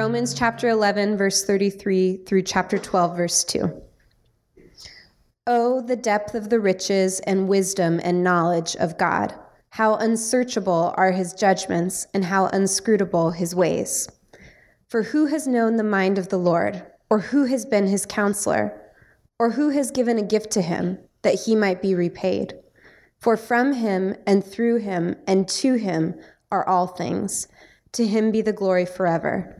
Romans chapter 11, verse 33 through chapter 12, verse 2. Oh, the depth of the riches and wisdom and knowledge of God! How unsearchable are his judgments, and how inscrutable his ways. For who has known the mind of the Lord, or who has been his counselor, or who has given a gift to him that he might be repaid? For from him, and through him, and to him are all things. To him be the glory forever.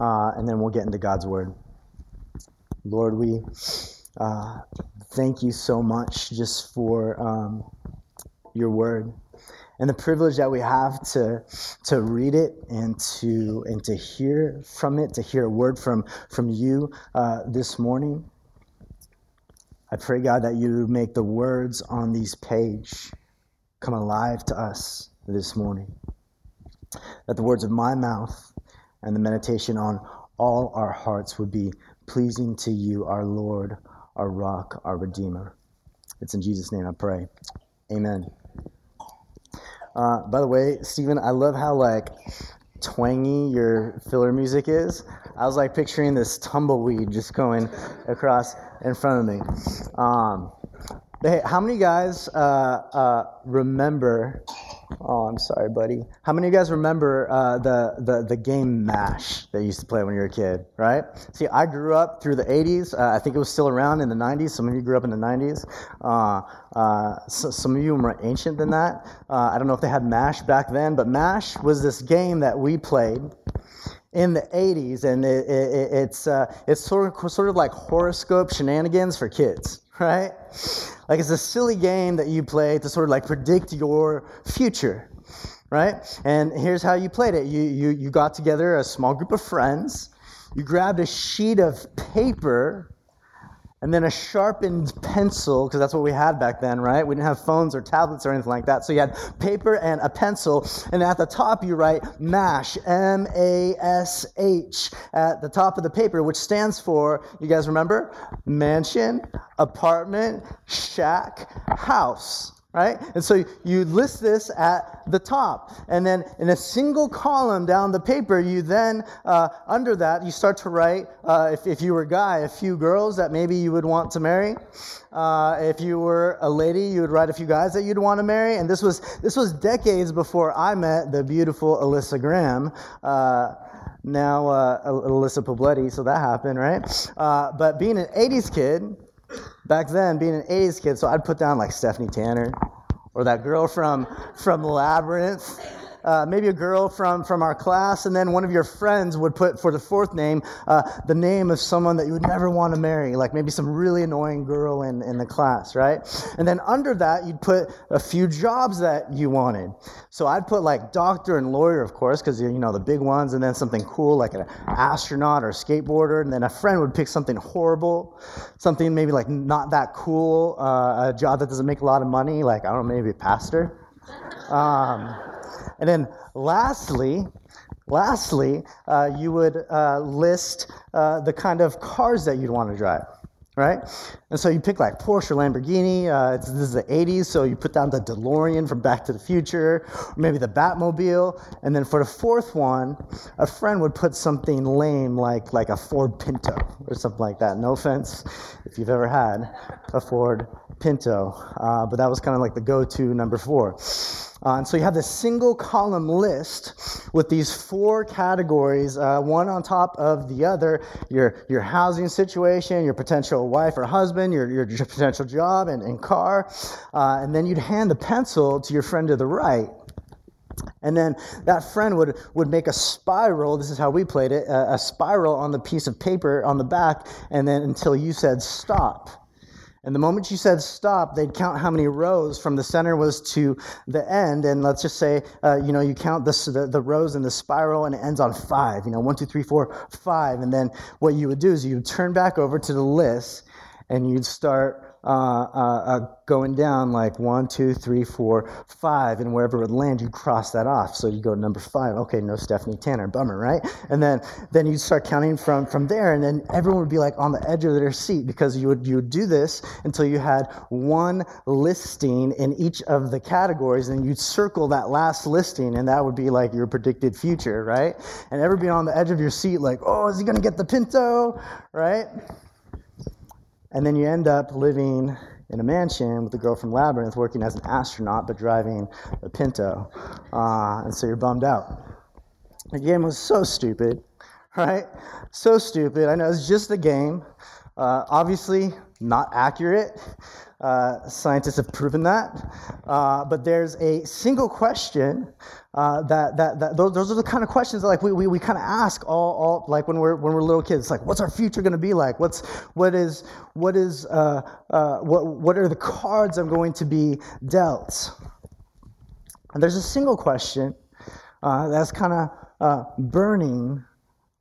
uh, and then we'll get into God's word. Lord, we uh, thank you so much just for um, your word and the privilege that we have to to read it and to and to hear from it, to hear a word from from you uh, this morning. I pray, God, that you make the words on these page come alive to us this morning that the words of my mouth and the meditation on all our hearts would be pleasing to you, our Lord, our rock, our Redeemer. It's in Jesus' name I pray. Amen. Uh, by the way, Stephen, I love how like twangy your filler music is. I was like picturing this tumbleweed just going across in front of me. Um, hey, how many guys uh, uh, remember Oh, I'm sorry, buddy. How many of you guys remember uh, the, the, the game MASH that you used to play when you were a kid, right? See, I grew up through the 80s. Uh, I think it was still around in the 90s. Some of you grew up in the 90s. Uh, uh, so, some of you are more ancient than that. Uh, I don't know if they had MASH back then, but MASH was this game that we played in the 80s, and it, it, it's, uh, it's sort of, sort of like horoscope shenanigans for kids, right? Like it's a silly game that you play to sort of like predict your future, right? And here's how you played it. You, you, you got together a small group of friends, you grabbed a sheet of paper and then a sharpened pencil, because that's what we had back then, right? We didn't have phones or tablets or anything like that. So you had paper and a pencil, and at the top you write MASH, M A S H, at the top of the paper, which stands for, you guys remember? Mansion, apartment, shack, house right? And so you list this at the top. And then in a single column down the paper, you then, uh, under that, you start to write, uh, if, if you were a guy, a few girls that maybe you would want to marry. Uh, if you were a lady, you would write a few guys that you'd want to marry. And this was, this was decades before I met the beautiful Alyssa Graham uh, now uh, Alyssa Pobletti, so that happened, right? Uh, but being an 80s kid, back then, being an 80s kid, so I'd put down like Stephanie Tanner or that girl from, from Labyrinth uh, maybe a girl from, from our class, and then one of your friends would put for the fourth name uh, the name of someone that you would never want to marry, like maybe some really annoying girl in, in the class, right? And then under that, you'd put a few jobs that you wanted. So I'd put like doctor and lawyer, of course, because you know the big ones, and then something cool like an astronaut or a skateboarder, and then a friend would pick something horrible, something maybe like not that cool, uh, a job that doesn't make a lot of money, like I don't know, maybe a pastor. Um, and then lastly, lastly, uh, you would uh, list uh, the kind of cars that you'd want to drive right? And so you pick like Porsche or Lamborghini. Uh, this is the 80s, so you put down the DeLorean from Back to the Future, or maybe the Batmobile. And then for the fourth one, a friend would put something lame like like a Ford Pinto or something like that. No offense if you've ever had a Ford Pinto, uh, but that was kind of like the go-to number four. Uh, and so you have this single column list with these four categories, uh, one on top of the other your, your housing situation, your potential wife or husband, your, your potential job and, and car. Uh, and then you'd hand the pencil to your friend to the right. And then that friend would, would make a spiral. This is how we played it a, a spiral on the piece of paper on the back, and then until you said stop. And the moment you said stop, they'd count how many rows from the center was to the end. And let's just say, uh, you know, you count this, the, the rows in the spiral and it ends on five. You know, one, two, three, four, five. And then what you would do is you'd turn back over to the list and you'd start Uh, uh, uh, going down like one, two, three, four, five, and wherever it would land, you cross that off. So you go to number five. Okay, no Stephanie Tanner, bummer, right? And then then you start counting from from there, and then everyone would be like on the edge of their seat because you would you would do this until you had one listing in each of the categories, and you'd circle that last listing, and that would be like your predicted future, right? And everybody on the edge of your seat, like, oh, is he gonna get the Pinto, right? And then you end up living in a mansion with a girl from Labyrinth working as an astronaut but driving a Pinto. Uh, and so you're bummed out. The game was so stupid, right? So stupid. I know it's just a game. Uh, obviously, not accurate. Uh, scientists have proven that. Uh, but there's a single question uh, that, that, that those, those, are the kind of questions that like we, we, we kind of ask all, all like when we're when we're little kids like what's our future going to be like what's what is what is uh, uh, what what are the cards I'm going to be dealt and there's a single question uh, that's kind of burning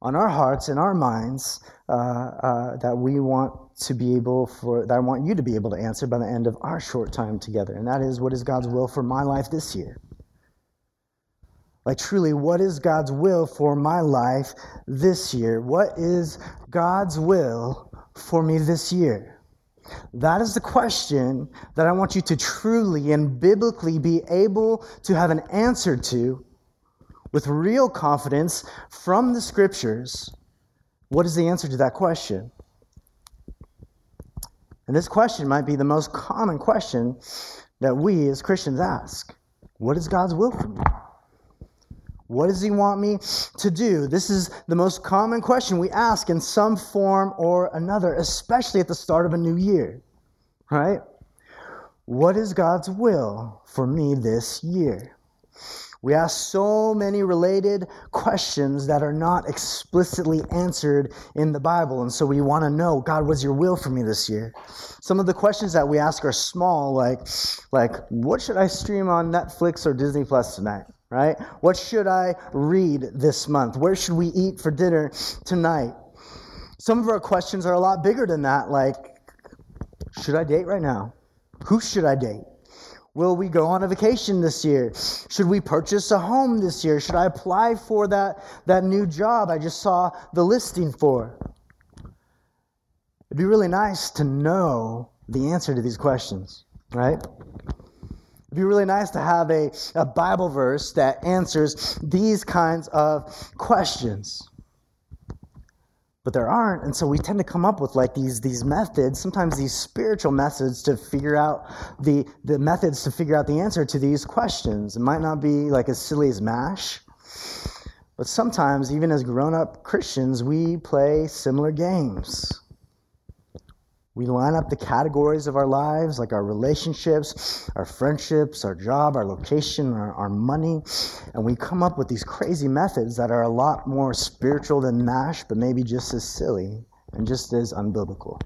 on our hearts and our minds that we want to be able for that I want you to be able to answer by the end of our short time together and that is what is God's will for my life this year like, truly, what is God's will for my life this year? What is God's will for me this year? That is the question that I want you to truly and biblically be able to have an answer to with real confidence from the scriptures. What is the answer to that question? And this question might be the most common question that we as Christians ask What is God's will for me? What does he want me to do? This is the most common question we ask in some form or another, especially at the start of a new year, right? What is God's will for me this year? We ask so many related questions that are not explicitly answered in the Bible. And so we want to know, God, what's your will for me this year? Some of the questions that we ask are small, like, like what should I stream on Netflix or Disney Plus tonight? right? What should I read this month? Where should we eat for dinner tonight? Some of our questions are a lot bigger than that, like, should I date right now? Who should I date? Will we go on a vacation this year? Should we purchase a home this year? Should I apply for that, that new job I just saw the listing for? It'd be really nice to know the answer to these questions, right? It'd be really nice to have a, a Bible verse that answers these kinds of questions. But there aren't, and so we tend to come up with like these these methods, sometimes these spiritual methods to figure out the the methods to figure out the answer to these questions. It might not be like as silly as MASH, but sometimes, even as grown up Christians, we play similar games. We line up the categories of our lives, like our relationships, our friendships, our job, our location, our, our, money, and we come up with these crazy methods that are a lot more spiritual than MASH, but maybe just as silly and just as unbiblical.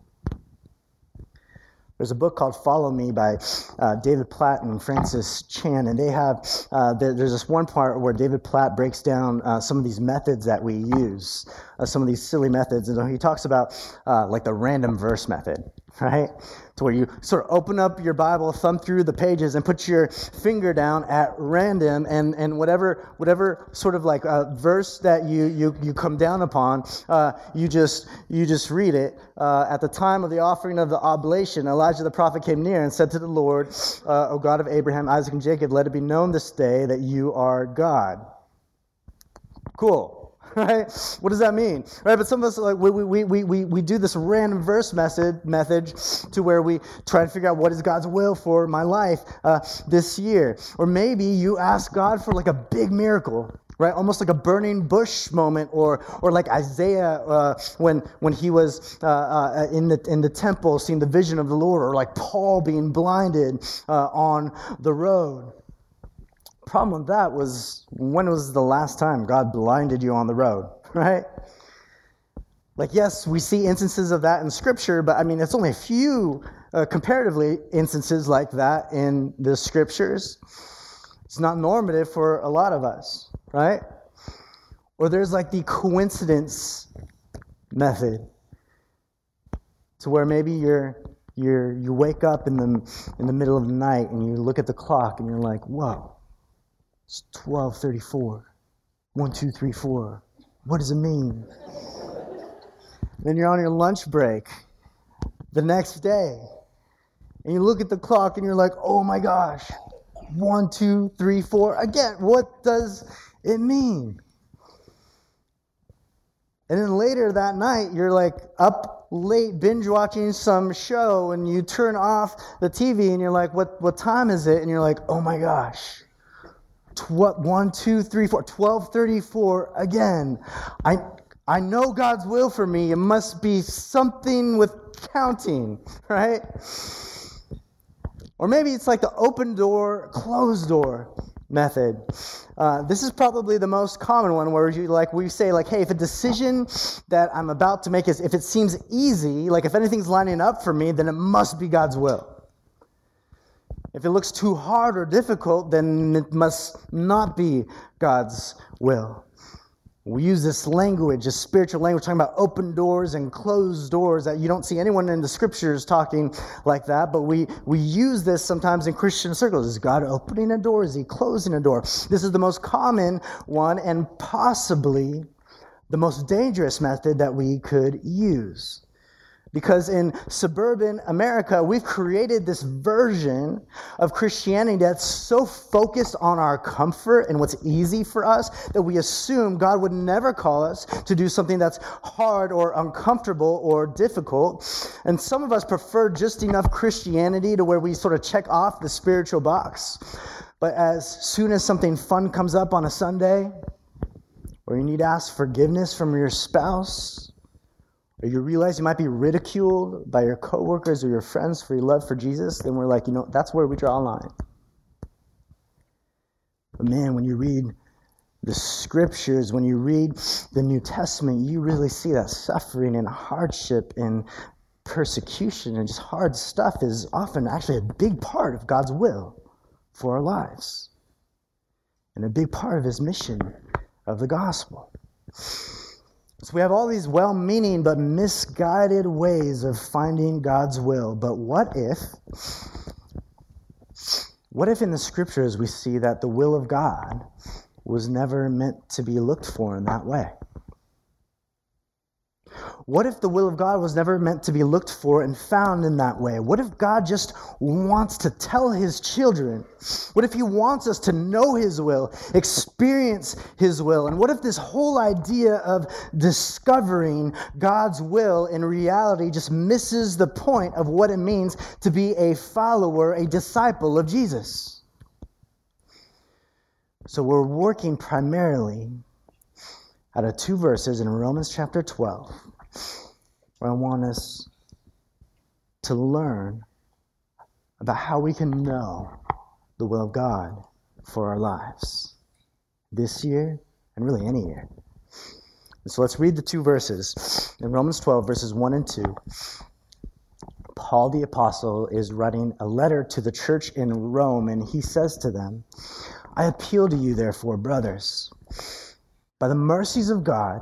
There's a book called Follow Me by uh, David Platt and Francis Chan, and they have uh, there, there's this one part where David Platt breaks down uh, some of these methods that we use, uh, some of these silly methods, and he talks about uh, like the random verse method, right? to where you sort of open up your Bible, thumb through the pages, and put your finger down at random, and, and whatever whatever sort of like a verse that you you, you come down upon, uh, you just you just read it. Uh, at the time of the offering of the oblation, Elijah the prophet came near and said to the Lord, uh, "O God of Abraham, Isaac, and Jacob, let it be known this day that you are God." Cool right? What does that mean? Right? But some of us like we, we, we, we, we do this random verse method method to where we try to figure out what is God's will for my life uh, this year. Or maybe you ask God for like a big miracle. Right, almost like a burning bush moment, or, or like Isaiah uh, when, when he was uh, uh in, the, in the temple seeing the vision of the Lord, or like Paul being blinded uh, on the road problem with that was when was the last time God blinded you on the road, right? Like, yes, we see instances of that in Scripture, but I mean, it's only a few uh, comparatively instances like that in the scriptures. It's not normative for a lot of us, right? Or there's like the coincidence method to where maybe you're you're you wake up in the in the middle of the night and you look at the clock and you're like, whoa, it's twelve thirty four. One, two, three, four. What does it mean? then you're on your lunch break the next day. And you look at the clock and you're like, oh my gosh, one, two, three, four. Again, what does it mean? And then later that night, you're like up late binge watching some show and you turn off the TV and you're like, what, what time is it? And you're like, oh my gosh. Tw- 1, 2, 3, 4, 1234 again. I, I know God's will for me. It must be something with counting, right? Or maybe it's like the open door, closed door method. Uh, this is probably the most common one where you like we say like, hey, if a decision that I'm about to make is if it seems easy, like if anything's lining up for me, then it must be God's will. If it looks too hard or difficult, then it must not be God's will. We use this language, this spiritual language, talking about open doors and closed doors that you don't see anyone in the scriptures talking like that, but we, we use this sometimes in Christian circles. Is God opening a door? Is he closing a door? This is the most common one and possibly the most dangerous method that we could use. Because in suburban America, we've created this version of Christianity that's so focused on our comfort and what's easy for us that we assume God would never call us to do something that's hard or uncomfortable or difficult. And some of us prefer just enough Christianity to where we sort of check off the spiritual box. But as soon as something fun comes up on a Sunday, or you need to ask forgiveness from your spouse, or you realize you might be ridiculed by your coworkers or your friends for your love for Jesus, then we're like, you know, that's where we draw a line. But man, when you read the scriptures, when you read the New Testament, you really see that suffering and hardship and persecution and just hard stuff is often actually a big part of God's will for our lives and a big part of his mission of the gospel. So we have all these well meaning but misguided ways of finding God's will. But what if, what if in the scriptures we see that the will of God was never meant to be looked for in that way? What if the will of God was never meant to be looked for and found in that way? What if God just wants to tell his children? What if he wants us to know his will, experience his will? And what if this whole idea of discovering God's will in reality just misses the point of what it means to be a follower, a disciple of Jesus? So we're working primarily out of two verses in Romans chapter 12 where I want us to learn about how we can know the will of God for our lives this year and really any year. So let's read the two verses. In Romans 12, verses 1 and 2, Paul the Apostle is writing a letter to the church in Rome, and he says to them, I appeal to you, therefore, brothers, by the mercies of God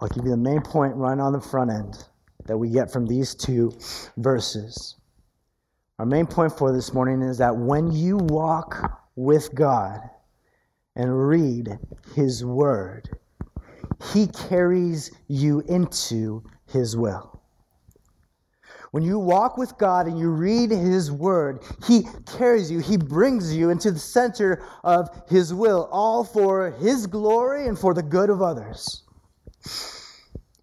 I'll give you the main point right on the front end that we get from these two verses. Our main point for this morning is that when you walk with God and read His Word, He carries you into His will. When you walk with God and you read His Word, He carries you, He brings you into the center of His will, all for His glory and for the good of others.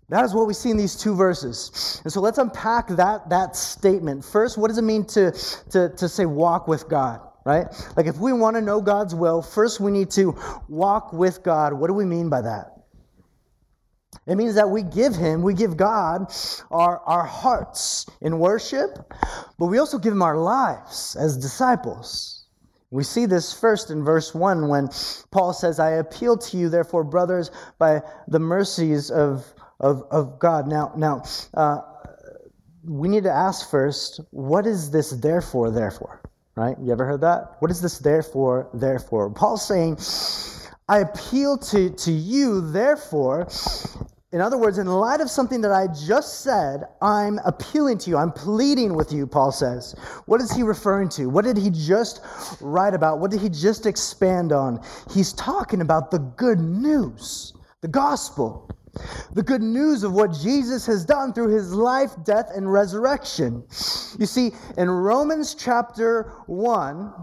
That is what we see in these two verses. And so let's unpack that, that statement. First, what does it mean to, to, to say walk with God, right? Like if we want to know God's will, first we need to walk with God. What do we mean by that? It means that we give Him, we give God our, our hearts in worship, but we also give Him our lives as disciples. We see this first in verse 1 when Paul says, I appeal to you, therefore, brothers, by the mercies of, of, of God. Now, now uh, we need to ask first, what is this therefore, therefore? Right? You ever heard that? What is this therefore, therefore? Paul's saying, I appeal to, to you, therefore, in other words, in light of something that I just said, I'm appealing to you. I'm pleading with you, Paul says. What is he referring to? What did he just write about? What did he just expand on? He's talking about the good news, the gospel. The good news of what Jesus has done through his life, death, and resurrection. You see, in Romans chapter 1,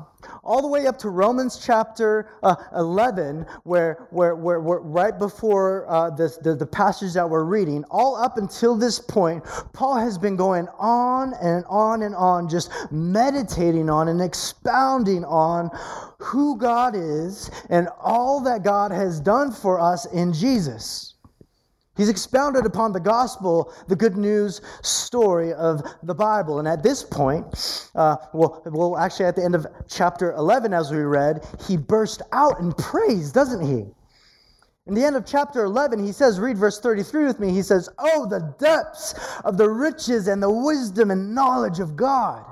all the way up to Romans chapter uh, 11, where, where, where, where, right before uh, this, the, the passage that we're reading, all up until this point, Paul has been going on and on and on, just meditating on and expounding on who God is and all that God has done for us in Jesus. He's expounded upon the gospel, the good news story of the Bible. And at this point, uh, well, well, actually, at the end of chapter 11, as we read, he burst out in praise, doesn't he? In the end of chapter 11, he says, read verse 33 with me. He says, Oh, the depths of the riches and the wisdom and knowledge of God.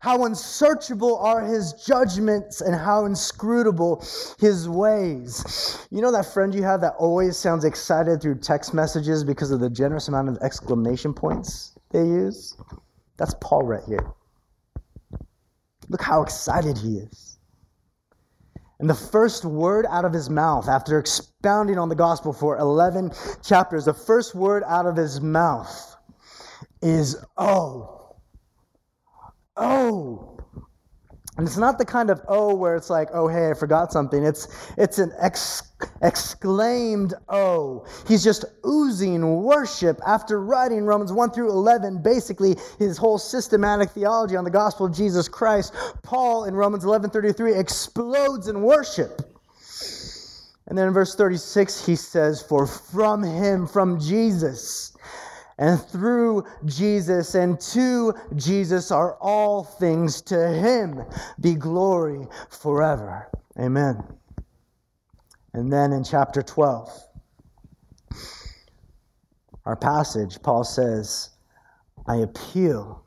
How unsearchable are his judgments and how inscrutable his ways. You know that friend you have that always sounds excited through text messages because of the generous amount of exclamation points they use? That's Paul right here. Look how excited he is. And the first word out of his mouth, after expounding on the gospel for 11 chapters, the first word out of his mouth is, Oh oh. And it's not the kind of oh where it's like, oh, hey, I forgot something. It's, it's an ex- exclaimed oh. He's just oozing worship after writing Romans 1 through 11, basically his whole systematic theology on the gospel of Jesus Christ. Paul in Romans 11 33 explodes in worship. And then in verse 36, he says, For from him, from Jesus, and through Jesus and to Jesus are all things. To him be glory forever. Amen. And then in chapter 12, our passage, Paul says, I appeal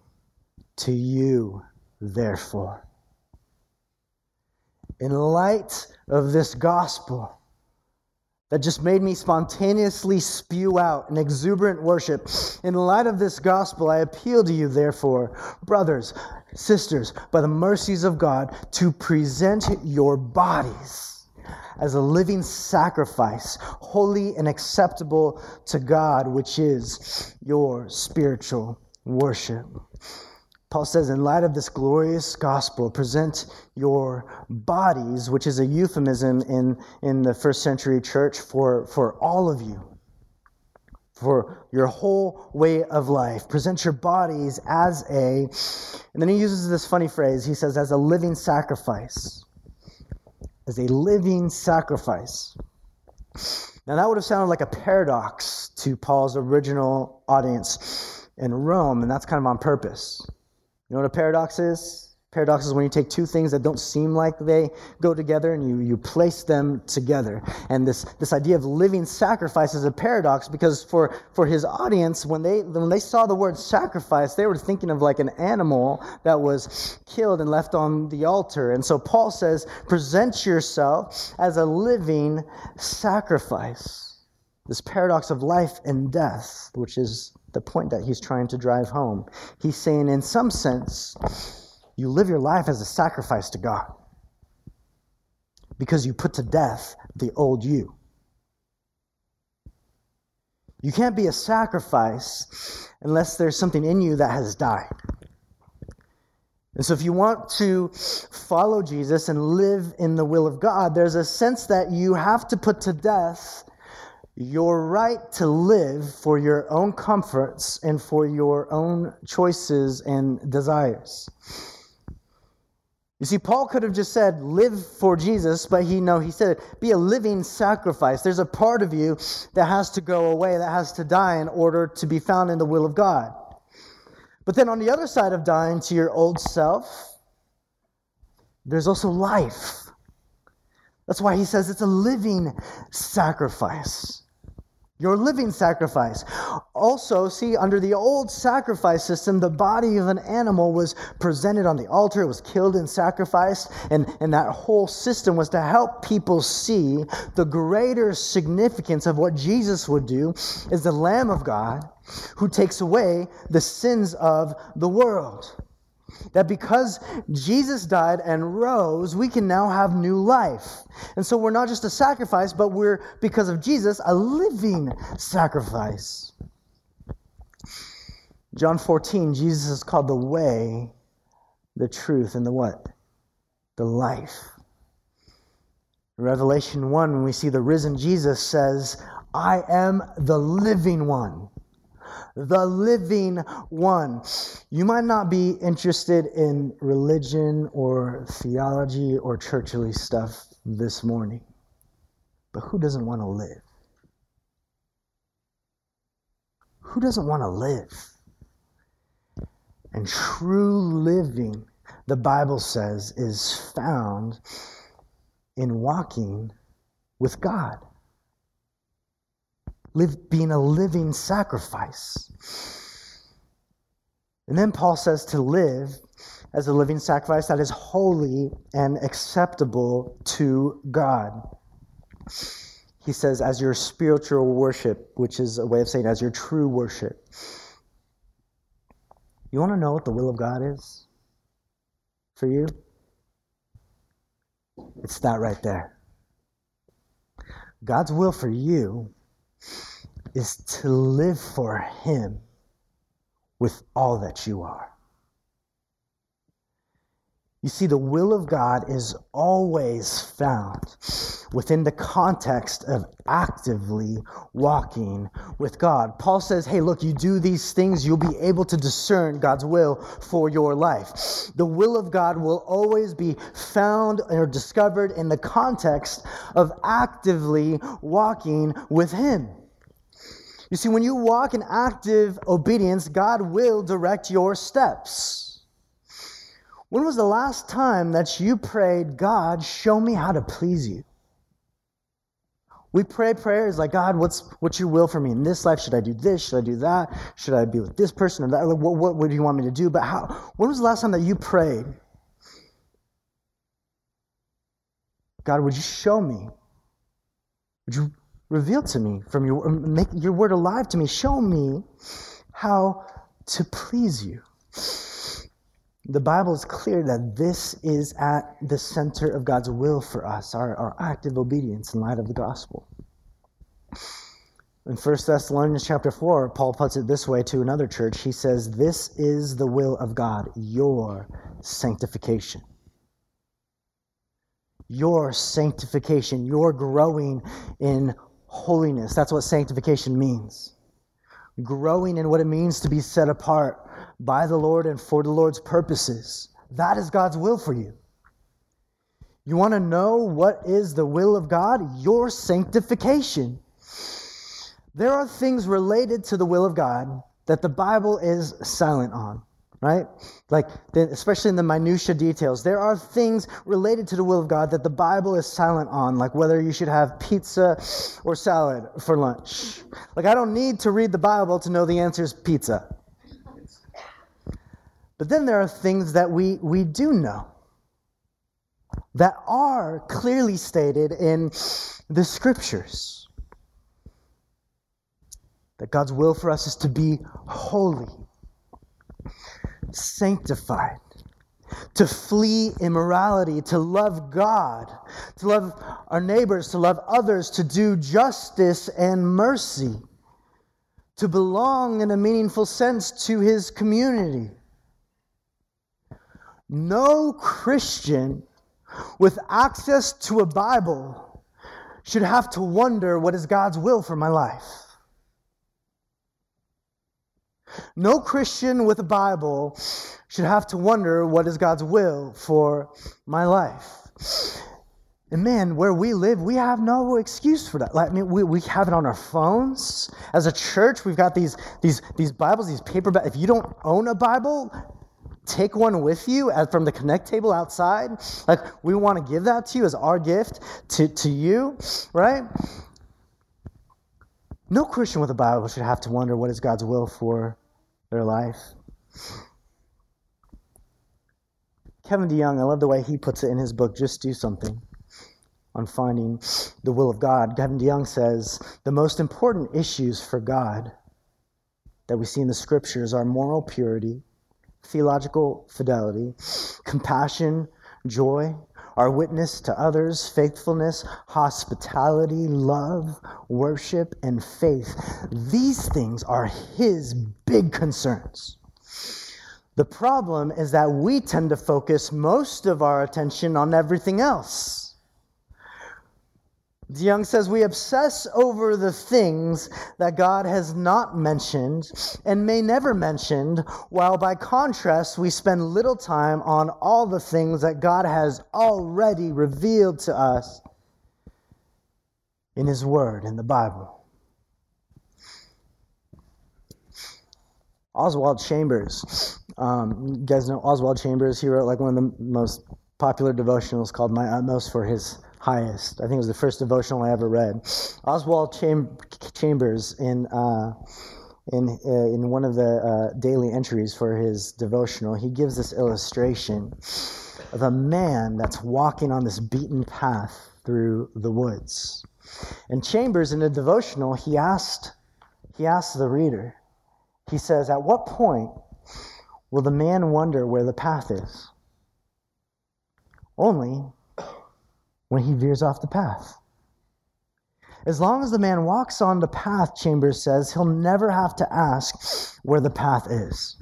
to you, therefore. In light of this gospel, that just made me spontaneously spew out an exuberant worship. In light of this gospel, I appeal to you, therefore, brothers, sisters, by the mercies of God, to present your bodies as a living sacrifice, holy and acceptable to God, which is your spiritual worship. Paul says, in light of this glorious gospel, present your bodies, which is a euphemism in, in the first century church for, for all of you, for your whole way of life. Present your bodies as a, and then he uses this funny phrase. He says, as a living sacrifice. As a living sacrifice. Now, that would have sounded like a paradox to Paul's original audience in Rome, and that's kind of on purpose. You know what a paradox is? Paradox is when you take two things that don't seem like they go together and you, you place them together. And this, this idea of living sacrifice is a paradox because for, for his audience, when they, when they saw the word sacrifice, they were thinking of like an animal that was killed and left on the altar. And so Paul says, present yourself as a living sacrifice. This paradox of life and death, which is the point that he's trying to drive home. He's saying, in some sense, you live your life as a sacrifice to God because you put to death the old you. You can't be a sacrifice unless there's something in you that has died. And so, if you want to follow Jesus and live in the will of God, there's a sense that you have to put to death your right to live for your own comforts and for your own choices and desires. You see, Paul could have just said, live for Jesus, but he no, he said, be a living sacrifice. There's a part of you that has to go away, that has to die in order to be found in the will of God. But then on the other side of dying to your old self, there's also life. That's why he says it's a living sacrifice. Your living sacrifice. Also, see, under the old sacrifice system, the body of an animal was presented on the altar, it was killed and sacrificed, and, and that whole system was to help people see the greater significance of what Jesus would do as the Lamb of God who takes away the sins of the world. That because Jesus died and rose, we can now have new life. And so we're not just a sacrifice, but we're, because of Jesus, a living sacrifice. John 14, Jesus is called the way, the truth, and the what? The life. Revelation 1, when we see the risen Jesus says, I am the living one the living one. You might not be interested in religion or theology or churchly stuff this morning, but who doesn't want to live? Who doesn't want to live? And true living, the Bible says, is found in walking with God live, being a living sacrifice. And then Paul says to live as a living sacrifice that is holy and acceptable to God. He says, as your spiritual worship, which is a way of saying as your true worship. You want to know what the will of God is for you? It's that right there. God's will for you is to live for Him with all that you are. You see, the will of God is always found within the context of actively walking with God. Paul says, hey, look, you do these things, you'll be able to discern God's will for your life. The will of God will always be found or discovered in the context of actively walking with Him. You see, when you walk in active obedience, God will direct your steps. When was the last time that you prayed, God, show me how to please you? We pray prayers like, God, what's, what's your will for me in this life? Should I do this? Should I do that? Should I be with this person or that? Like, what, what, what do you want me to do? But how, when was the last time that you prayed? God, would you show me? Would you Reveal to me from your make your word alive to me. Show me how to please you. The Bible is clear that this is at the center of God's will for us, our, our active obedience in light of the gospel. In 1 Thessalonians chapter 4, Paul puts it this way to another church. He says, This is the will of God, your sanctification your sanctification, your growing in holiness. That's what sanctification means. Growing in what it means to be set apart by the Lord and for the Lord's purposes. That is God's will for you. You want to know what is the will of God? Your sanctification. There are things related to the will of God that the Bible is silent on right? Like, especially in the minutia details, there are things related to the will of God that the Bible is silent on, like whether you should have pizza or salad for lunch. Like, I don't need to read the Bible to know the answer is pizza. But then there are things that we, we do know that are clearly stated in the scriptures. That God's will for us is to be holy sanctified, to flee immorality, to love God, to love our neighbors, to love others, to do justice and mercy, to belong in a meaningful sense to his community. No Christian with access to a Bible should have to wonder what is God's will for my life. No Christian with a Bible should have to wonder what is God's will for my life. And man, where we live, we have no excuse for that. Like, I mean, we, we have it on our phones. As a church, we've got these, these, these Bibles, these paperback. If you don't own a Bible, take one with you from the connect table outside. Like, we want to give that to you as our gift to, to you, right? No Christian with a Bible should have to wonder what is God's will for their life. Kevin DeYoung, I love the way he puts it in his book, Just Do Something on finding the will of God. Kevin DeYoung says the most important issues for God that we see in the scriptures are moral purity, theological fidelity, compassion, joy, our witness to others, faithfulness, hospitality, love, worship, and faith. These things are his big concerns. The problem is that we tend to focus most of our attention on everything else. DeYoung says we obsess over the things that God has not mentioned and may never mention, while by contrast, we spend little time on all the things that God has already revealed to us in His Word, in the Bible. Oswald Chambers, um, you guys know Oswald Chambers. He wrote like one of the most popular devotionals called My Utmost for His highest. I think it was the first devotional I ever read. Oswald Cham- Chambers in uh, in uh, in one of the uh, daily entries for his devotional, he gives this illustration of a man that's walking on this beaten path through the woods. And Chambers in the devotional, he asked he asked the reader. He says, "At what point will the man wonder where the path is?" Only when he veers off the path. As long as the man walks on the path, Chambers says, he'll never have to ask where the path is.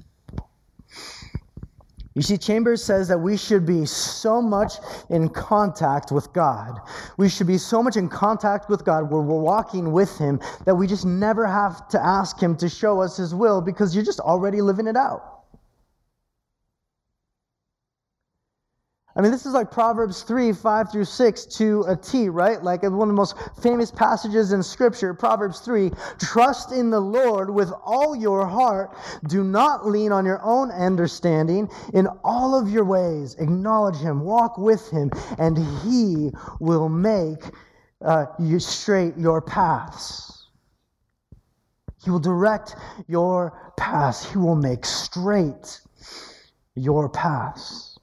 You see, Chambers says that we should be so much in contact with God. We should be so much in contact with God where we're walking with Him that we just never have to ask Him to show us His will because you're just already living it out. I mean, this is like Proverbs 3, 5 through 6 to a T, right? Like one of the most famous passages in Scripture, Proverbs 3 Trust in the Lord with all your heart. Do not lean on your own understanding. In all of your ways, acknowledge Him, walk with Him, and He will make uh, you straight your paths. He will direct your paths, He will make straight your paths.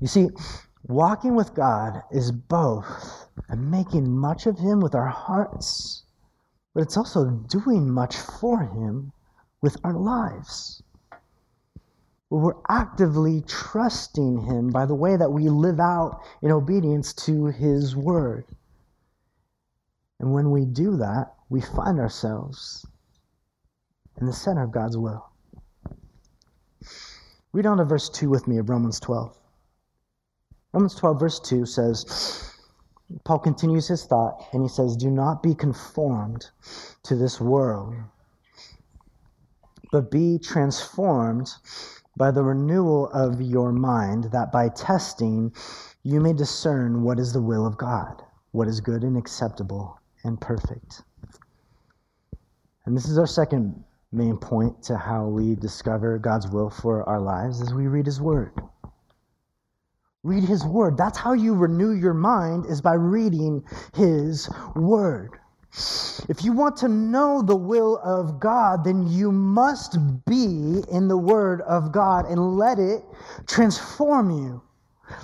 You see, walking with God is both making much of Him with our hearts, but it's also doing much for Him with our lives. We're actively trusting Him by the way that we live out in obedience to His Word. And when we do that, we find ourselves in the center of God's will. Read on to verse 2 with me of Romans 12. Romans 12, verse 2 says, Paul continues his thought and he says, Do not be conformed to this world, but be transformed by the renewal of your mind, that by testing you may discern what is the will of God, what is good and acceptable and perfect. And this is our second main point to how we discover God's will for our lives as we read his word. Read his word. That's how you renew your mind is by reading his word. If you want to know the will of God, then you must be in the word of God and let it transform you.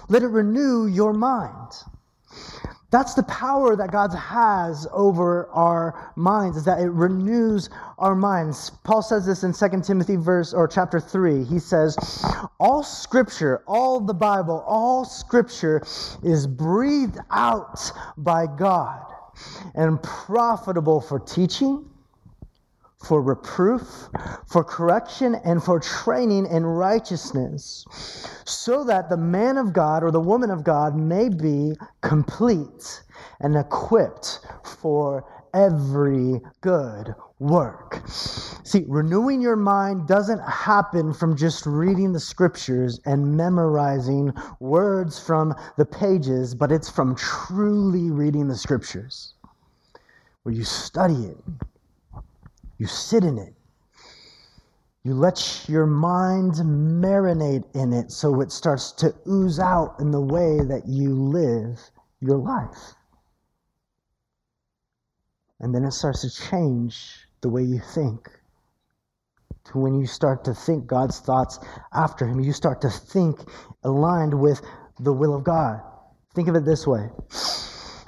Let it renew your mind. That's the power that God has over our minds, is that it renews our minds. Paul says this in 2 Timothy verse or chapter 3. He says, All scripture, all the Bible, all scripture is breathed out by God and profitable for teaching, for reproof, for correction, and for training in righteousness, so that the man of God or the woman of God may be complete and equipped for every good work. See, renewing your mind doesn't happen from just reading the scriptures and memorizing words from the pages, but it's from truly reading the scriptures, where you study it, you sit in it, you let your mind marinate in it so it starts to ooze out in the way that you live your life. And then it starts to change the way you think. To when you start to think God's thoughts after Him, you start to think aligned with the will of God. Think of it this way.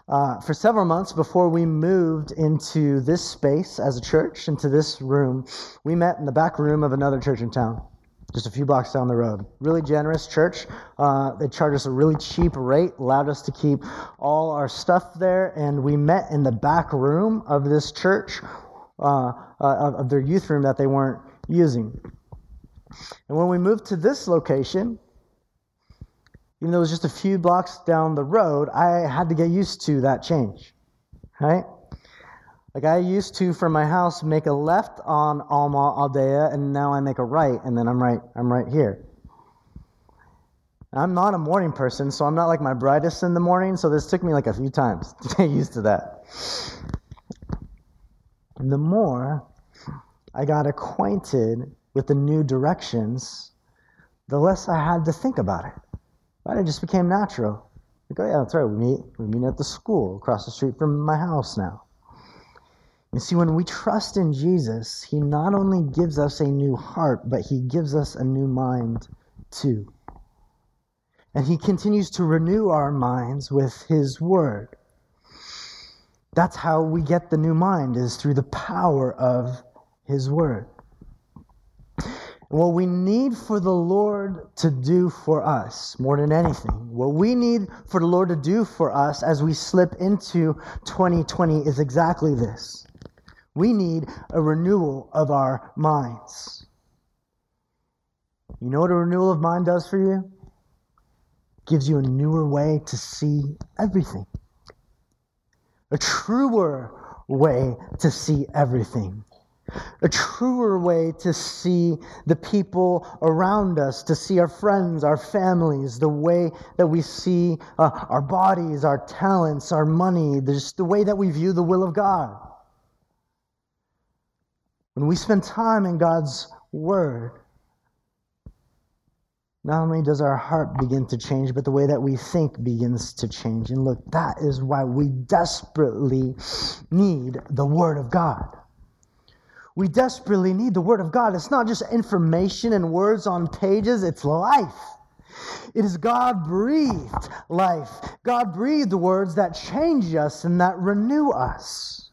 Uh, for several months before we moved into this space as a church, into this room, we met in the back room of another church in town just a few blocks down the road. Really generous church. Uh, they charged us a really cheap rate, allowed us to keep all our stuff there, and we met in the back room of this church, uh, uh, of their youth room that they weren't using. And when we moved to this location, even though it was just a few blocks down the road, I had to get used to that change, right? Like I used to from my house make a left on Alma Aldea, and now I make a right, and then I'm right. I'm right here. I'm not a morning person, so I'm not like my brightest in the morning. So this took me like a few times to get used to that. And the more I got acquainted with the new directions, the less I had to think about it. Right? It just became natural. Like, oh yeah, that's right. We meet we meet at the school across the street from my house now. You see, when we trust in Jesus, He not only gives us a new heart, but He gives us a new mind too. And He continues to renew our minds with His Word. That's how we get the new mind, is through the power of His Word. What we need for the Lord to do for us, more than anything, what we need for the Lord to do for us as we slip into 2020 is exactly this we need a renewal of our minds. You know what a renewal of mind does for you? It gives you a newer way to see everything, a truer way to see everything. A truer way to see the people around us, to see our friends, our families, the way that we see uh, our bodies, our talents, our money, just the way that we view the will of God. When we spend time in God's Word, not only does our heart begin to change, but the way that we think begins to change. And look, that is why we desperately need the Word of God. We desperately need the Word of God. It's not just information and words on pages, it's life. It is God breathed life. God breathed words that change us and that renew us.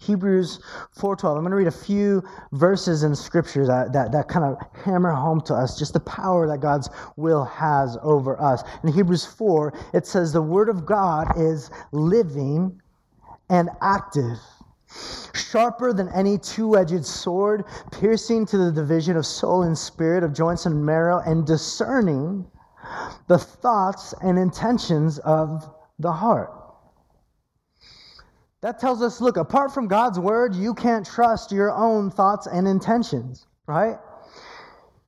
Hebrews 4.12. I'm going to read a few verses in Scripture that, that, that kind of hammer home to us just the power that God's will has over us. In Hebrews 4, it says, The Word of God is living and active, sharper than any two edged sword, piercing to the division of soul and spirit, of joints and marrow, and discerning the thoughts and intentions of the heart. That tells us look, apart from God's word, you can't trust your own thoughts and intentions, right?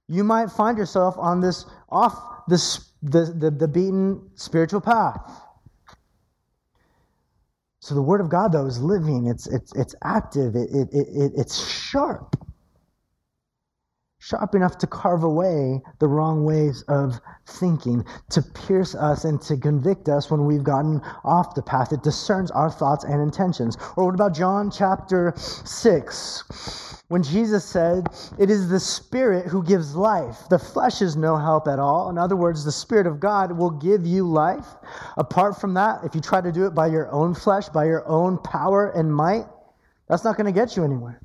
You might find yourself on this off this the, the, the beaten spiritual path. So the word of God though is living, it's it's it's active, it, it, it, it's sharp sharp enough to carve away the wrong ways of thinking, to pierce us and to convict us when we've gotten off the path. It discerns our thoughts and intentions. Or what about John chapter 6? When Jesus said, It is the Spirit who gives life. The flesh is no help at all. In other words, the Spirit of God will give you life. Apart from that, if you try to do it by your own flesh, by your own power and might, that's not going to get you anywhere.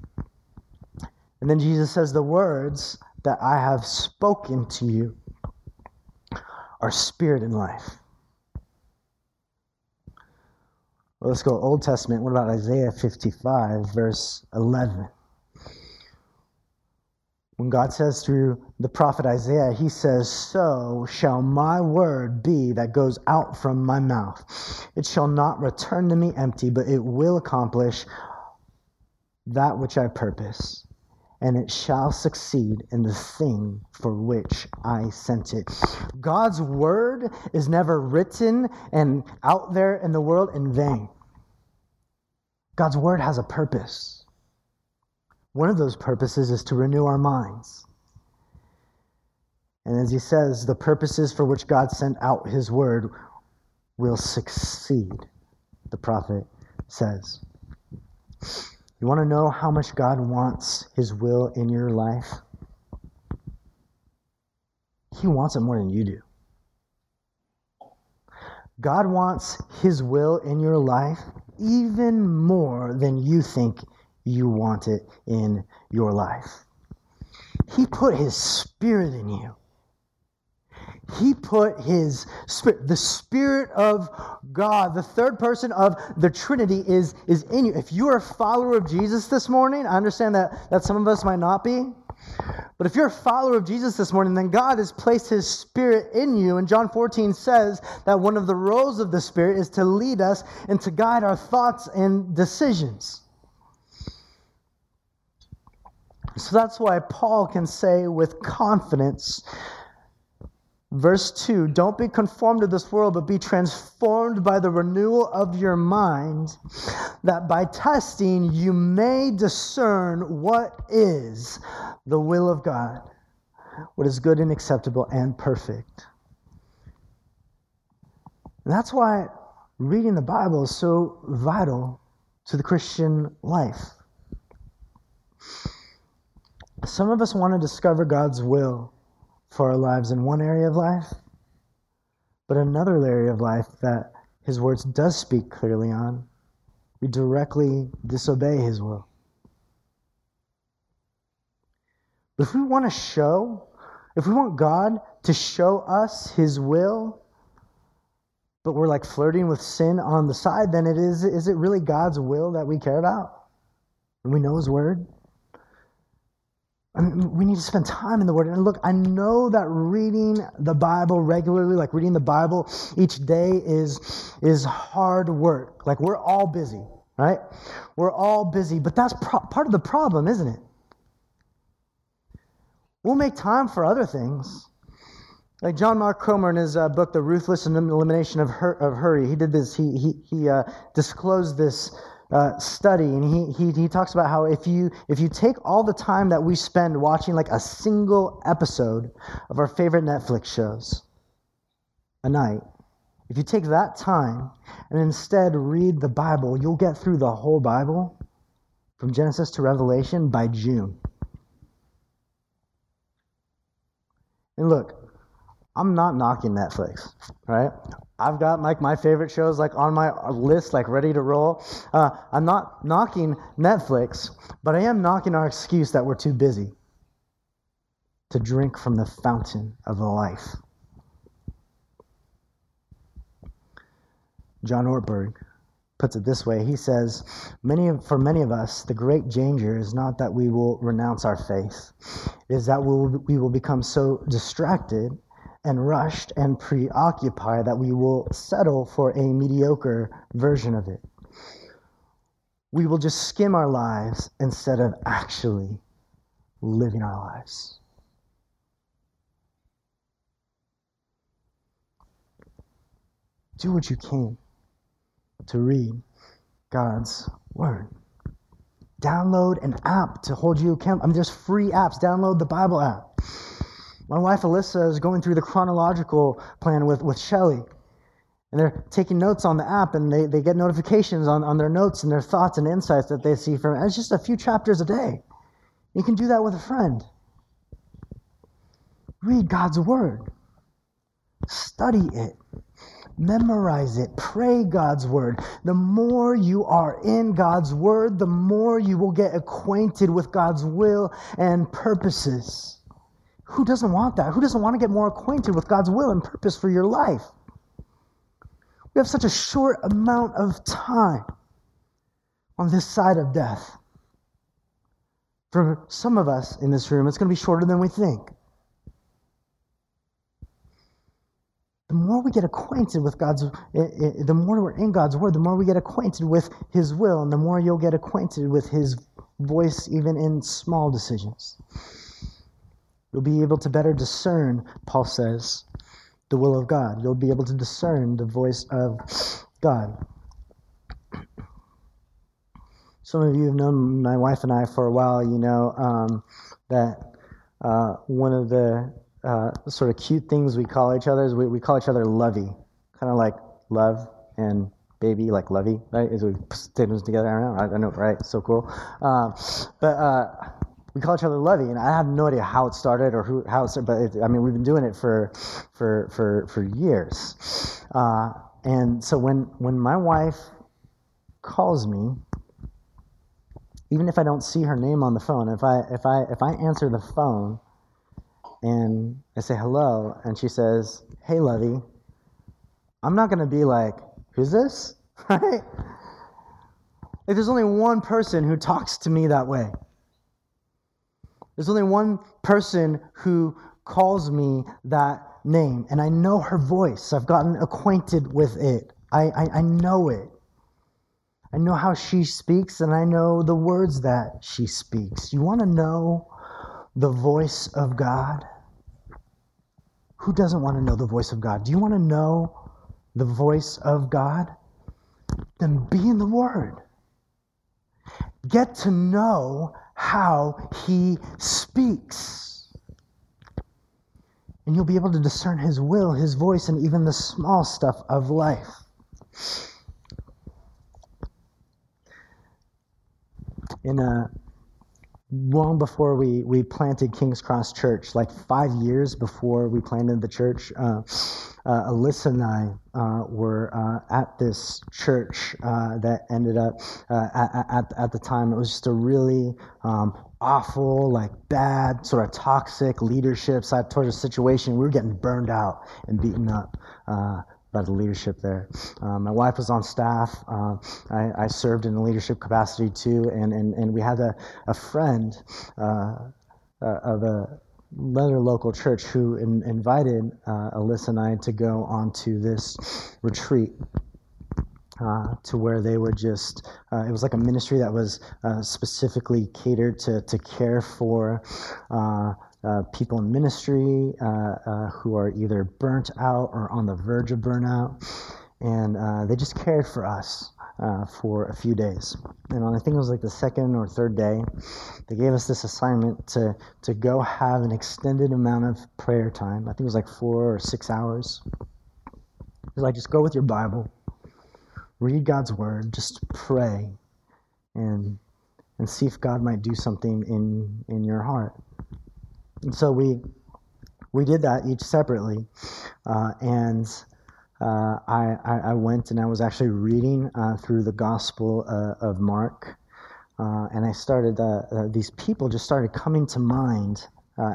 And then Jesus says, The words that I have spoken to you are spirit and life. Well, let's go Old Testament. What about Isaiah 55, verse 11? When God says through the prophet Isaiah, he says, So shall my word be that goes out from my mouth. It shall not return to me empty, but it will accomplish that which I purpose, and it shall succeed in the thing for which I sent it. God's word is never written and out there in the world in vain. God's word has a purpose. One of those purposes is to renew our minds. And as he says, the purposes for which God sent out his word will succeed, the prophet says. You want to know how much God wants his will in your life? He wants it more than you do. God wants his will in your life even more than you think you want it in your life. He put his spirit in you. He put his spirit, the spirit of God, the third person of the Trinity is, is in you. If you are a follower of Jesus this morning, I understand that, that some of us might not be. But if you're a follower of Jesus this morning, then God has placed his spirit in you. And John 14 says that one of the roles of the spirit is to lead us and to guide our thoughts and decisions. So that's why Paul can say with confidence, verse 2 Don't be conformed to this world, but be transformed by the renewal of your mind, that by testing you may discern what is the will of God, what is good and acceptable and perfect. That's why reading the Bible is so vital to the Christian life. Some of us want to discover God's will for our lives in one area of life, but another area of life that His words does speak clearly on, we directly disobey His will. But if we want to show, if we want God to show us His will, but we're like flirting with sin on the side, then it is, is it really God's will that we care about? And we know His word? I mean, we need to spend time in the Word. And look, I know that reading the Bible regularly, like reading the Bible each day, is, is hard work. Like, we're all busy, right? We're all busy, but that's pro- part of the problem, isn't it? We'll make time for other things. Like John Mark Comer in his uh, book, The Ruthless Elimination of, Hur- of Hurry, he did this, he, he, he uh, disclosed this uh, study, and he, he, he talks about how if you, if you take all the time that we spend watching like a single episode of our favorite Netflix shows a night, if you take that time and instead read the Bible, you'll get through the whole Bible from Genesis to Revelation by June. And look, I'm not knocking Netflix, right? I've got like my favorite shows like on my list, like ready to roll. Uh, I'm not knocking Netflix, but I am knocking our excuse that we're too busy to drink from the fountain of life. John Ortberg puts it this way. He says, many for many of us, the great danger is not that we will renounce our faith. It is that we will, we will become so distracted and rushed and preoccupied that we will settle for a mediocre version of it. We will just skim our lives instead of actually living our lives. Do what you can to read God's Word. Download an app to hold you accountable. I mean, there's free apps. Download the Bible app. My wife Alyssa is going through the chronological plan with, with Shelly. And they're taking notes on the app, and they, they get notifications on, on their notes and their thoughts and insights that they see from it. It's just a few chapters a day. You can do that with a friend. Read God's Word, study it, memorize it, pray God's Word. The more you are in God's Word, the more you will get acquainted with God's will and purposes. Who doesn't want that? Who doesn't want to get more acquainted with God's will and purpose for your life? We have such a short amount of time on this side of death. For some of us in this room, it's going to be shorter than we think. The more we get acquainted with God's, the more we're in God's Word, the more we get acquainted with His will, and the more you'll get acquainted with His voice, even in small decisions. You'll be able to better discern, Paul says, the will of God. You'll be able to discern the voice of God. Some of you have known my wife and I for a while. You know um, that uh, one of the uh, sort of cute things we call each other is we, we call each other lovey, kind of like love and baby, like lovey, right? As we them together. I don't know, I know, right? So cool. Um, but uh, we call each other Lovey, and I have no idea how it started or who how it started. But it, I mean, we've been doing it for for for for years. Uh, and so when when my wife calls me, even if I don't see her name on the phone, if I if I if I answer the phone and I say hello, and she says, "Hey, Lovey," I'm not gonna be like, "Who's this?" Right? Like, there's only one person who talks to me that way. There's only one person who calls me that name, and I know her voice. I've gotten acquainted with it. I, I, I, know it. I know how she speaks, and I know the words that she speaks. You want to know the voice of God? Who doesn't want to know the voice of God? Do you want to know the voice of God? Then be in the Word. Get to know how he speaks. And you'll be able to discern his will, his voice, and even the small stuff of life. In a long before we, we planted King's Cross Church, like five years before we planted the church, uh, uh, Alyssa and I uh, were uh, at this church uh, that ended up uh, at, at, at, the time. It was just a really um, awful, like bad, sort of toxic leadership side towards the situation. We were getting burned out and beaten up by the leadership there. Um, my wife was on staff. Uh, I, I, served in a leadership capacity too, and, and, and we had a, a friend uh, uh, of a another local church who in, invited uh, Alyssa and I to go onto this retreat. Uh, to where they would just, uh, it was like a ministry that was uh, specifically catered to, to care for uh, uh, people in ministry who are either burnt out or on the verge of burnout. And they just cared for us uh, for a few days. And I think it was like the second or third day, they gave us this assignment to, to go have an extended amount of prayer time. I think it was like four or six hours. It was like just go with your Bible, read God's word, just pray, and and see if God might do something in in your heart. And so we we did that each separately, uh, and uh, I, I, went and I was actually reading uh, through the Gospel uh, of Mark, uh, and I started, uh, these people just started coming to mind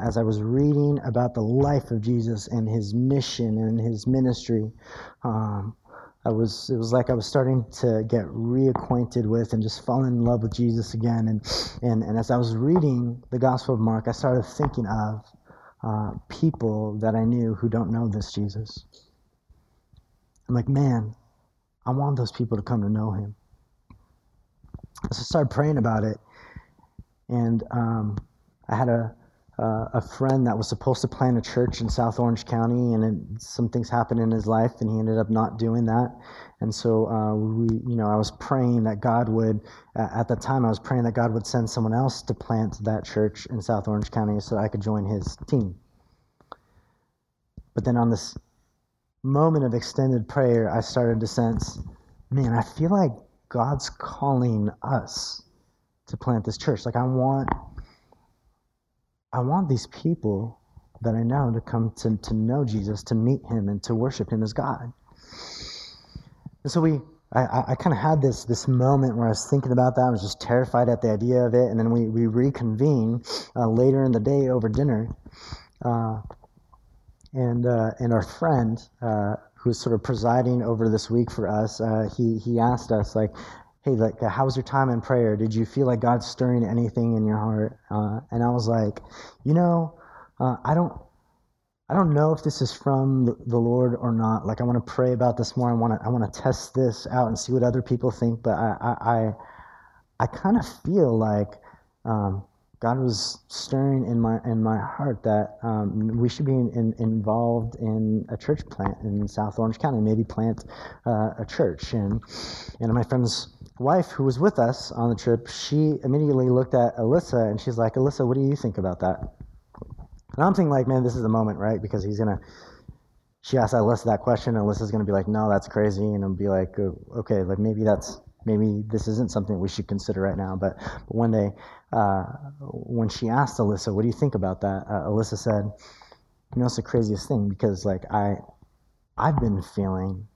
as I was reading about the life of Jesus and his mission and his ministry. Um, I was, it was like I was starting to get reacquainted with and just fall in love with Jesus again. And, and, and as I was reading the Gospel of Mark, I started thinking of people that I knew who don't know this Jesus. I'm like, man, I want those people to come to know him. So I started praying about it. And um, I had a, uh, a friend that was supposed to plant a church in South Orange County, and it, some things happened in his life, and he ended up not doing that. And so uh, we, you know, I was praying that God would, at the time, I was praying that God would send someone else to plant that church in South Orange County so I could join his team. But then on this moment of extended prayer, I started to sense, man, I feel like God's calling us to plant this church. Like I want I want these people that I know to come to, to know Jesus, to meet him and to worship him as God. And so we I, I kind of had this this moment where I was thinking about that. I was just terrified at the idea of it. And then we, we reconvene uh, later in the day over dinner. Uh, and uh, and our friend uh, who sort of presiding over this week for us, uh, he, he asked us, like, hey, like, how was your time in prayer? Did you feel like God's stirring anything in your heart? Uh, and I was like, you know, uh, I don't, I don't know if this is from the Lord or not. Like, I want to pray about this more. I want to, I want to test this out and see what other people think. But I, I, I, I kind of feel like um, God was stirring in my in my heart that um, we should be in, in, involved in a church plant in South Orange County, maybe plant uh, a church. And and my friend's wife, who was with us on the trip, she immediately looked at Alyssa and she's like, "Alyssa, what do you think about that?" And I'm thinking like, man, this is the moment, right? Because he's gonna. She asked Alyssa that question, and Alyssa's gonna be like, "No, that's crazy," and I'll be like, oh, "Okay, like maybe that's." Maybe this isn't something we should consider right now, but, but one day uh, when she asked Alyssa, "What do you think about that?" Uh, Alyssa said, "You know, it's the craziest thing because like I, I've been feeling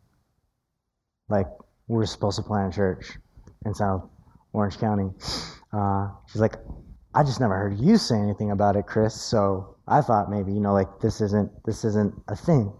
like we're supposed to plant a church in South Orange County." Uh, she's like, "I just never heard you say anything about it, Chris. So I thought maybe you know like this isn't this isn't a thing."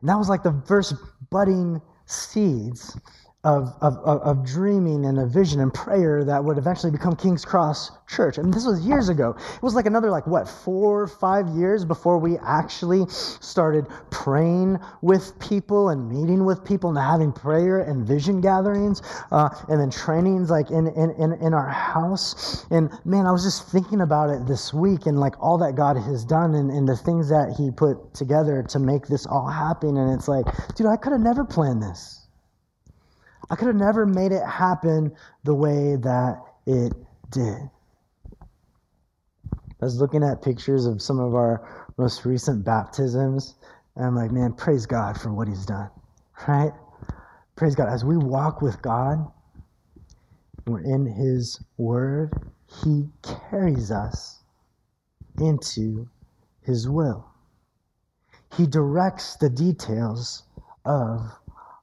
And that was like the first budding seeds of, of, of, dreaming and a vision and prayer that would eventually become King's Cross Church. And this was years ago. It was like another, like, what, four or five years before we actually started praying with people and meeting with people and having prayer and vision gatherings uh, and then trainings, like, in, in, in, in our house. And man, I was just thinking about it this week and, like, all that God has done and, and the things that He put together to make this all happen. And it's like, dude, I could have never planned this. I could have never made it happen the way that it did. I was looking at pictures of some of our most recent baptisms, and I'm like, man, praise God for what He's done, right? Praise God. As we walk with God, we're in His Word, He carries us into His will. He directs the details of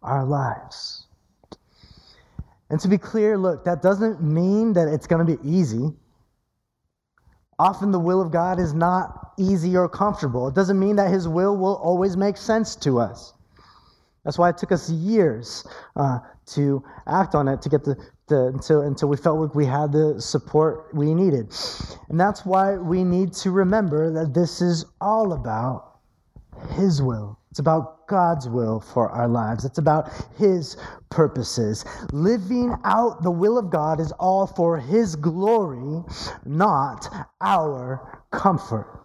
our lives. And to be clear, look, that doesn't mean that it's going to be easy. Often the will of God is not easy or comfortable. It doesn't mean that His will will always make sense to us. That's why it took us years uh, to act on it, to get the, the until, until we felt like we had the support we needed. And that's why we need to remember that this is all about His will. It's about God's will for our lives. It's about His purposes. Living out the will of God is all for His glory, not our comfort.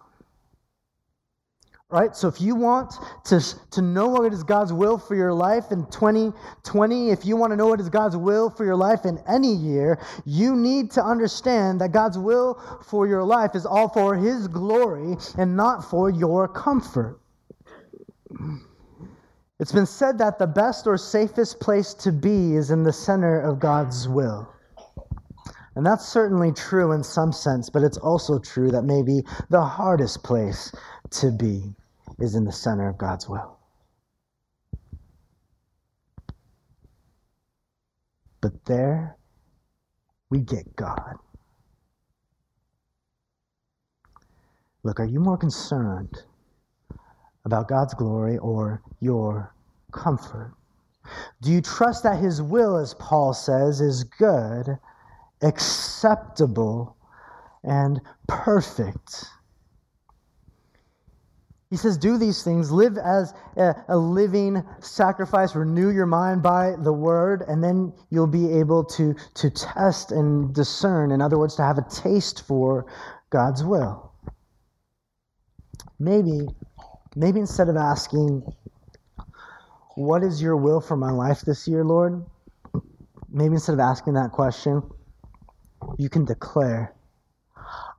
Right? So if you want to, to know what is God's will for your life in 2020, if you want to know what is God's will for your life in any year, you need to understand that God's will for your life is all for His glory and not for your comfort. It's been said that the best or safest place to be is in the center of God's will. And that's certainly true in some sense, but it's also true that maybe the hardest place to be is in the center of God's will. But there we get God. Look, are you more concerned about God's glory or your comfort? Do you trust that His will, as Paul says, is good, acceptable, and perfect? He says, Do these things, live as a, a, living sacrifice, renew your mind by the word, and then you'll be able to, to test and discern. In other words, to have a taste for God's will. Maybe maybe instead of asking, What is your will for my life this year, Lord? Maybe instead of asking that question, you can declare,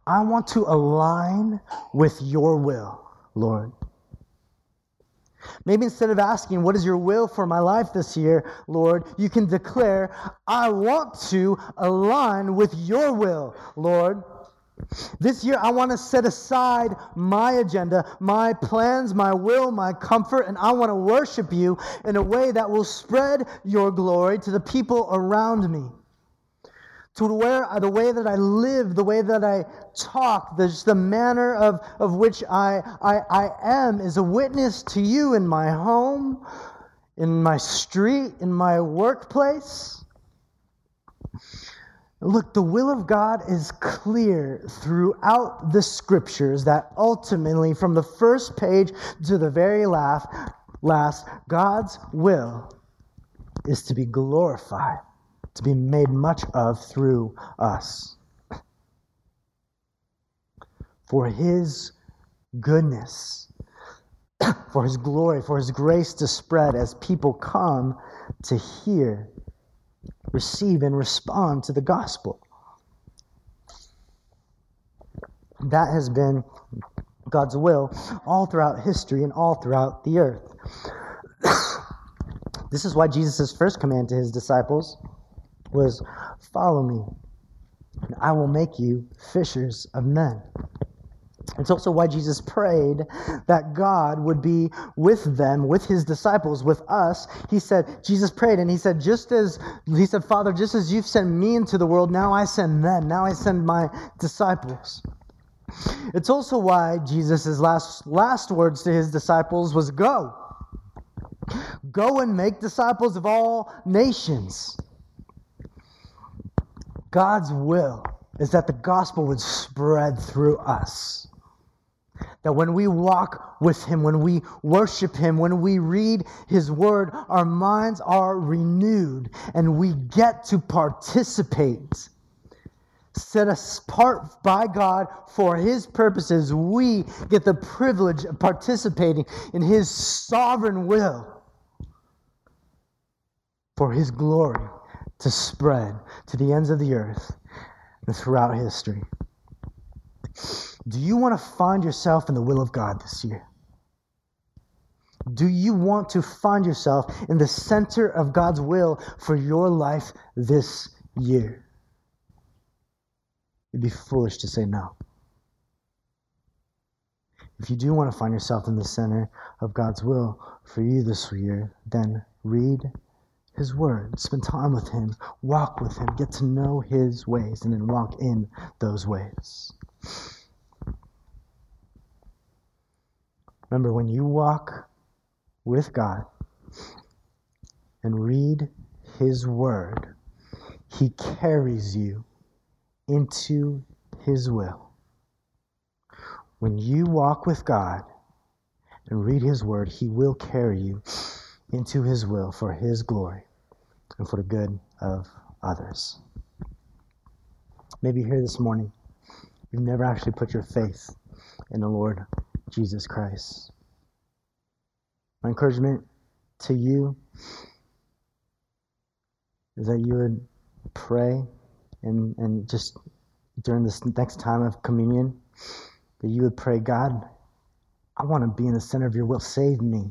I want to align with your will, Lord. Maybe instead of asking, What is your will for my life this year, Lord, you can declare, I want to align with your will, Lord. This year, I want to set aside my agenda, my plans, my will, my comfort, and I want to worship you in a way that will spread your glory to the people around me. To where, uh, the way that I live, the way that I talk, the, the manner of, of which I, I, I am is a witness to you in my home, in my street, in my workplace. Look, the will of God is clear throughout the scriptures that ultimately, from the first page to the very last, last God's will is to be glorified, to be made much of through us. For his goodness, for his glory, for his grace to spread as people come to hear receive and respond to the gospel. That has been God's will all throughout history and all throughout the earth. this is why Jesus' first command to his disciples was follow me, and I will make you fishers of men. It's also why Jesus prayed that God would be with them, with his disciples, with us. He said, Jesus prayed and he said, just as, he said, Father, just as you've sent me into the world, now I send them. Now I send my disciples. It's also why Jesus' last, last words to his disciples was go. Go and make disciples of all nations. God's will is that the gospel would spread through us. That when we walk with Him, when we worship Him, when we read His Word, our minds are renewed and we get to participate. Set apart by God for His purposes, we get the privilege of participating in His sovereign will for His glory to spread to the ends of the earth and throughout history. Do you want to find yourself in the will of God this year? Do you want to find yourself in the center of God's will for your life this year? It'd be foolish to say no. If you do want to find yourself in the center of God's will for you this year, then read His Word, spend time with Him, walk with Him, get to know His ways, and then walk in those ways. Remember, when you walk with God and read His Word, He carries you into His will. When you walk with God and read His Word, He will carry you into His will for His glory and for the good of others. Maybe here this morning, you've never actually put your faith in the Lord Jesus Christ. My encouragement to you is that you would pray and, and just during this next time of communion, that you would pray, God, I want to be in the center of your will. Save me.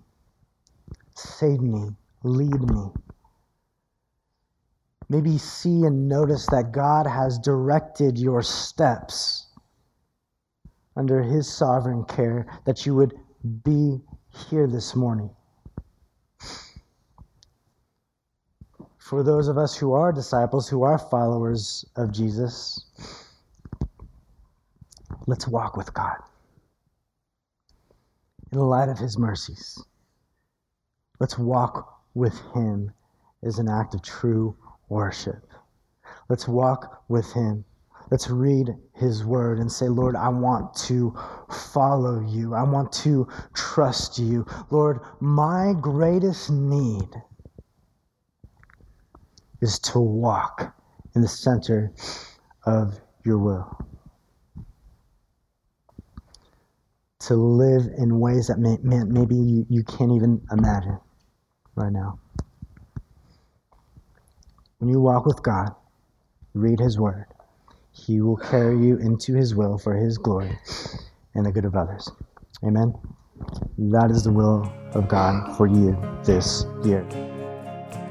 Save me. Lead me. Maybe see and notice that God has directed your steps under His sovereign care, that you would be here this morning. For those of us who are disciples, who are followers of Jesus, let's walk with God in the light of His mercies. Let's walk with Him as an act of true worship. Let's walk with Him Let's read his word and say, Lord, I want to follow you. I want to trust you. Lord, my greatest need is to walk in the center of your will. To live in ways that may, may, maybe you, you can't even imagine right now. When you walk with God, read His Word, he will carry you into His will for His glory and the good of others. Amen. That is the will of God for you this year.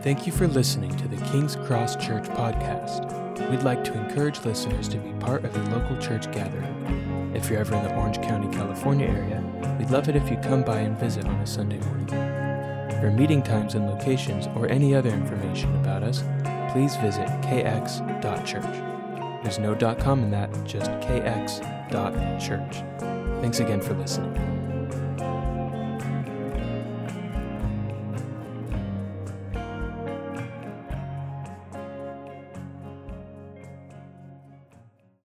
Thank you for listening to the King's Cross Church podcast. We'd like to encourage listeners to be part of a local church gathering. If you're ever in the Orange County, California area, we'd love it if you come by and visit on a Sunday morning. For meeting times and locations or any other information about us, please visit kx.church. There's no .com in that, just kx.church. Thanks again for listening.